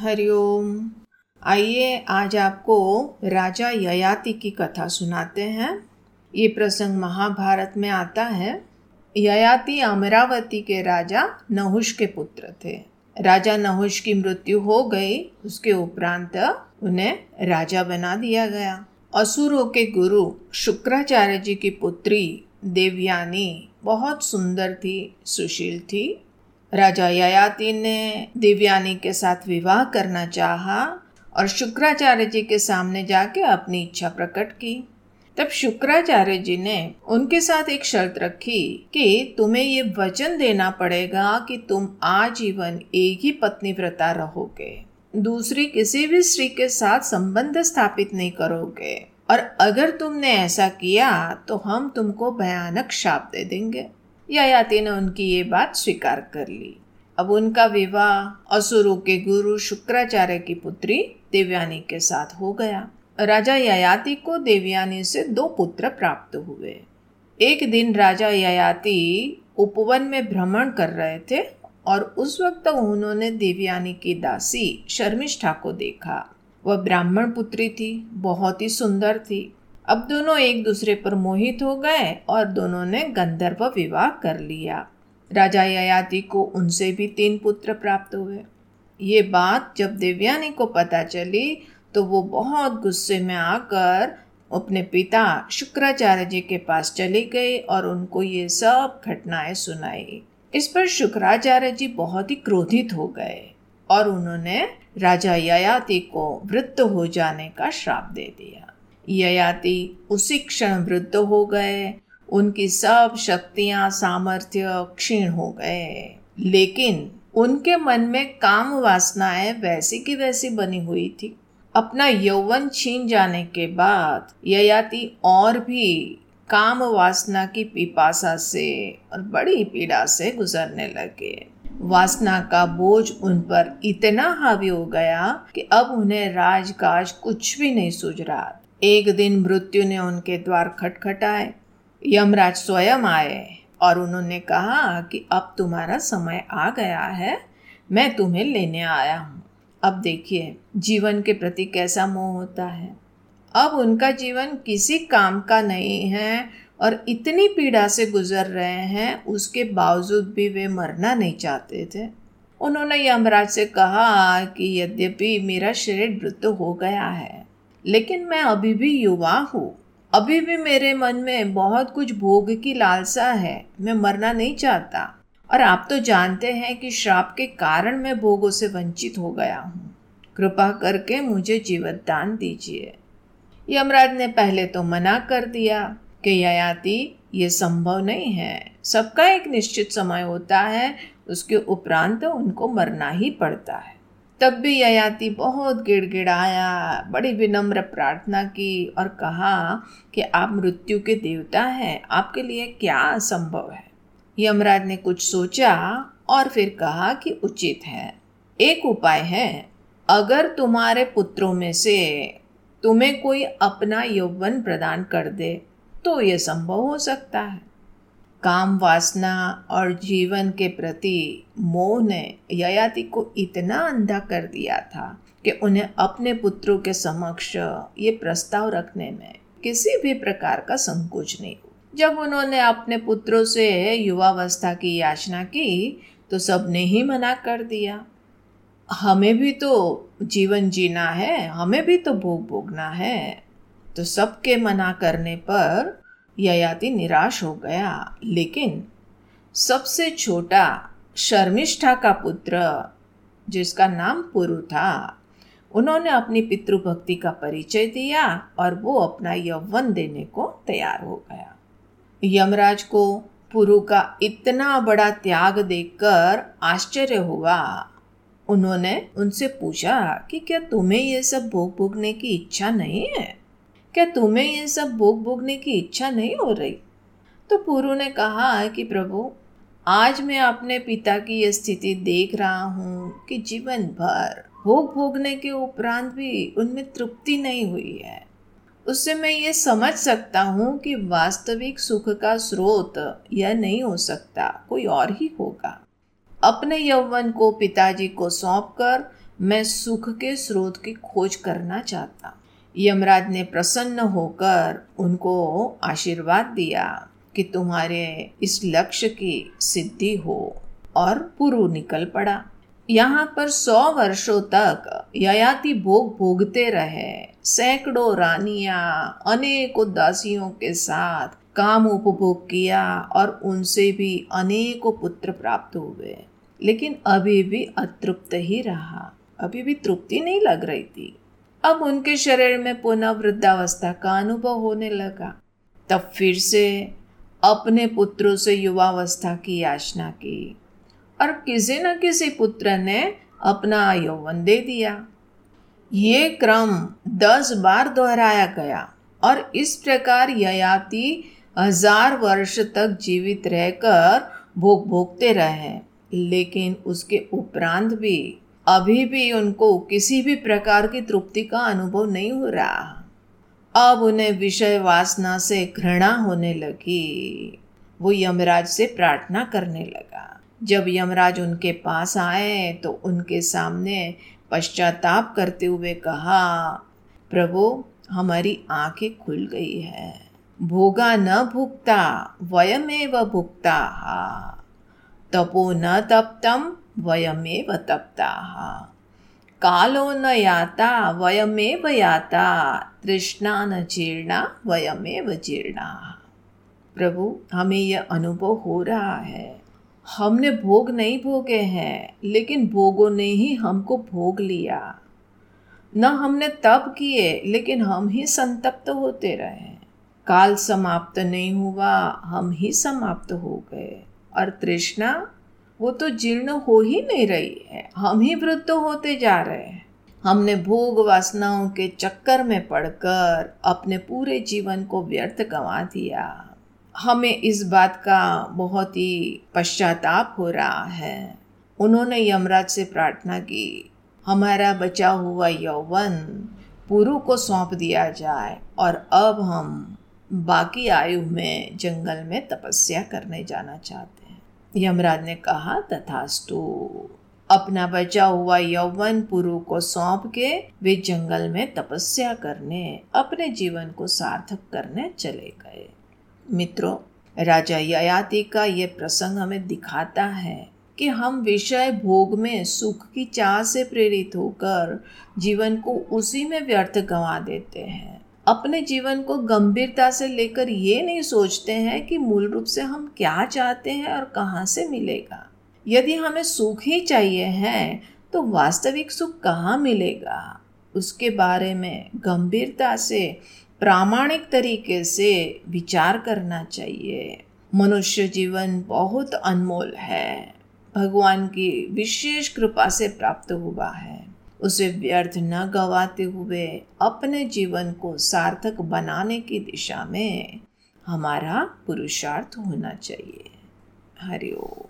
हरिओम आइए आज आपको राजा ययाति की कथा सुनाते हैं। ये प्रसंग महाभारत में आता है। ययाति अमरावती के राजा नहुष के पुत्र थे। राजा नहुष की मृत्यु हो गई। उसके उपरांत उन्हें राजा बना दिया गया। असुरों के गुरु शुक्राचार्य जी की पुत्री देवयानी बहुत सुंदर थी, सुशील थी। राजा ययाति ने दिव्यानी के साथ विवाह करना चाहा और शुक्राचार्य जी के सामने जाके अपनी इच्छा प्रकट की। तब शुक्राचार्य जी ने उनके साथ एक शर्त रखी कि तुम्हें ये वचन देना पड़ेगा कि तुम आजीवन एक ही पत्नी व्रता रहोगे, दूसरी किसी भी स्त्री के साथ संबंध स्थापित नहीं करोगे। और अगर तुमने ऐसा किया तो हम तुमको भयानक शाप दे देंगे। ययाति ने उनकी ये बात स्वीकार कर ली। अब उनका विवाह असुरु के गुरु शुक्राचार्य की पुत्री देवयानी के साथ हो गया। राजा ययाति को देवयानी से दो पुत्र प्राप्त हुए। एक दिन राजा ययाति उपवन में भ्रमण कर रहे थे और उस वक्त उन्होंने देवयानी की दासी शर्मिष्ठा को देखा। वह ब्राह्मण पुत्री थी, बहुत ही सुंदर थी। अब दोनों एक दूसरे पर मोहित हो गए और दोनों ने गंधर्व विवाह कर लिया। राजा ययाति को उनसे भी तीन पुत्र प्राप्त हुए। ये बात जब देवयानी को पता चली तो वो बहुत गुस्से में आकर अपने पिता शुक्राचार्य जी के पास चली गई और उनको ये सब घटनाएँ सुनाई। इस पर शुक्राचार्य जी बहुत ही क्रोधित हो गए और उन्होंने राजा ययाति को वृद्ध हो जाने का श्राप दे दिया। ययाति उसी क्षण वृद्ध हो गए। उनकी सब शक्तियाँ, सामर्थ्य क्षीण हो गए। लेकिन उनके मन में काम वासनाएँ वैसी की वैसी बनी हुई थी। अपना यौवन छीन जाने के बाद ययाति और भी काम वासना की पिपासा से और बड़ी पीड़ा से गुजरने लगे। वासना का बोझ उन पर इतना हावी हो गया कि अब उन्हें राजकाज कुछ भी नहीं सूझ रहा एक दिन मृत्यु ने उनके द्वार खटखटाए, यमराज स्वयं आए और उन्होंने कहा कि अब तुम्हारा समय आ गया है, मैं तुम्हें लेने आया हूँ। अब देखिए, जीवन के प्रति कैसा मोह होता है। अब उनका जीवन किसी काम का नहीं है और इतनी पीड़ा से गुजर रहे हैं, उसके बावजूद भी वे मरना नहीं चाहते थे। उन्होंने यमराज से कहा कि यद्यपि मेरा शरीर वृद्ध हो गया है लेकिन मैं अभी भी युवा हूँ। अभी भी मेरे मन में बहुत कुछ भोग की लालसा है। मैं मरना नहीं चाहता। और आप तो जानते हैं कि श्राप के कारण मैं भोगों से वंचित हो गया हूँ। कृपा करके मुझे जीवन दान दीजिए। यमराज ने पहले तो मना कर दिया कि ययाति, ये संभव नहीं है। सबका एक निश्चित समय होता है, उसके उपरांत उनको मरना ही पड़ता है। तब भी ययाति बहुत गिड़गिड़ाया, बड़ी विनम्र प्रार्थना की और कहा कि आप मृत्यु के देवता हैं, आपके लिए क्या असंभव है? यमराज ने कुछ सोचा और फिर कहा कि उचित है। एक उपाय है, अगर तुम्हारे पुत्रों में से तुम्हें कोई अपना यौवन प्रदान कर दे तो यह संभव हो सकता है। काम, वासना और जीवन के प्रति मोह ने ययाति को इतना अंधा कर दिया था कि उन्हें अपने पुत्रों के समक्ष ये प्रस्ताव रखने में किसी भी प्रकार का संकोच नहीं जब उन्होंने अपने पुत्रों से युवावस्था की याचना की तो सबने ही मना कर दिया। हमें भी तो जीवन जीना है, हमें भी तो भोग भोगना है। तो सबके मना करने पर ययाति निराश हो गया। लेकिन सबसे छोटा शर्मिष्ठा का पुत्र, जिसका नाम पुरु था, उन्होंने अपनी पितृभक्ति का परिचय दिया और वो अपना यौवन देने को तैयार हो गया। यमराज को पुरु का इतना बड़ा त्याग देखकर आश्चर्य हुआ। उन्होंने उनसे पूछा कि क्या तुम्हें यह सब भोग भोगने की इच्छा नहीं है? क्या तुम्हें ये सब भोग भोगने की इच्छा नहीं हो रही? तो पुरु ने कहा कि प्रभु, आज मैं अपने पिता की यह स्थिति देख रहा हूँ कि जीवन भर भोग भोगने के उपरांत भी उनमें तृप्ति नहीं हुई है। उससे मैं ये समझ सकता हूँ कि वास्तविक सुख का स्रोत यह नहीं हो सकता, कोई और ही होगा। अपने यौवन को पिताजी को सौंप कर मैं सुख के स्रोत की खोज करना चाहता यमराज ने प्रसन्न होकर उनको आशीर्वाद दिया कि तुम्हारे इस लक्ष्य की सिद्धि हो और पुरु निकल पड़ा। यहाँ पर सौ वर्षों तक ययाति भोग भोगते रहे। सैकड़ों रानियाँ अनेकों दासियों के साथ काम उपभोग किया और उनसे भी अनेकों पुत्र प्राप्त हुए। लेकिन अभी भी अतृप्त ही रहा। अभी भी तृप्ति नहीं लग रही थी। अब उनके शरीर में पुनः वृद्धावस्था का अनुभव होने लगा। तब फिर से अपने पुत्रों से युवावस्था की याचना की और किसी न किसी पुत्र ने अपना यौवन दे दिया। ये क्रम दस बार दोहराया गया और इस प्रकार ययाति हज़ार वर्ष तक जीवित रहकर भोग भोगते रहे, लेकिन उसके उपरांत भी अभी भी उनको किसी भी प्रकार की तृप्ति का अनुभव नहीं हो रहा। अब उन्हें विषय वासना से घृणा होने लगी। वो यमराज से प्रार्थना करने लगा। जब यमराज उनके पास आए तो उनके सामने पश्चाताप करते हुए कहा, प्रभु, हमारी आँखें खुल गई है। भोगा न भुगता वयमेव भुगता तपो न तप्तम वयमेव तप्ता। कालो न याता वयमेव याता, तृष्णा न जीर्णा, वयमेव जीर्णा। प्रभु, हमें यह अनुभव हो रहा है। हमने भोग नहीं भोगे हैं, लेकिन भोगों ने ही हमको भोग लिया। न हमने तप किए, लेकिन हम ही संतप्त होते रहे। काल समाप्त नहीं हुआ, हम ही समाप्त हो गए। और तृष्णा वो तो जीर्ण हो ही नहीं रही है। हम ही वृद्ध होते जा रहे हैं। हमने भोग वासनाओं के चक्कर में पड़कर अपने पूरे जीवन को व्यर्थ गंवा दिया। हमें इस बात का बहुत ही पश्चाताप हो रहा है। उन्होंने यमराज से प्रार्थना की, हमारा बचा हुआ यौवन पुरु को सौंप दिया जाए और अब हम बाकी आयु में जंगल में तपस्या करने जाना चाहते हैं। यमराज ने कहा, तथास्तु, अपना बचा हुआ यौवन पुरु को सौंप के वे जंगल में तपस्या करने, अपने जीवन को सार्थक करने चले गए। मित्रों, राजा ययाति का ये प्रसंग हमें दिखाता है कि हम विषय भोग में सुख की चाह से प्रेरित होकर जीवन को उसी में व्यर्थ गंवा देते हैं। अपने जीवन को गंभीरता से लेकर ये नहीं सोचते हैं कि मूल रूप से हम क्या चाहते हैं और कहाँ से मिलेगा। यदि हमें सुख ही चाहिए है तो वास्तविक सुख कहाँ मिलेगा? उसके बारे में गंभीरता से, प्रामाणिक तरीके से विचार करना चाहिए। मनुष्य जीवन बहुत अनमोल है। भगवान की विशेष कृपा से प्राप्त हुआ है। उसे व्यर्थ न गवाते हुए अपने जीवन को सार्थक बनाने की दिशा में हमारा पुरुषार्थ होना चाहिए। हरिओम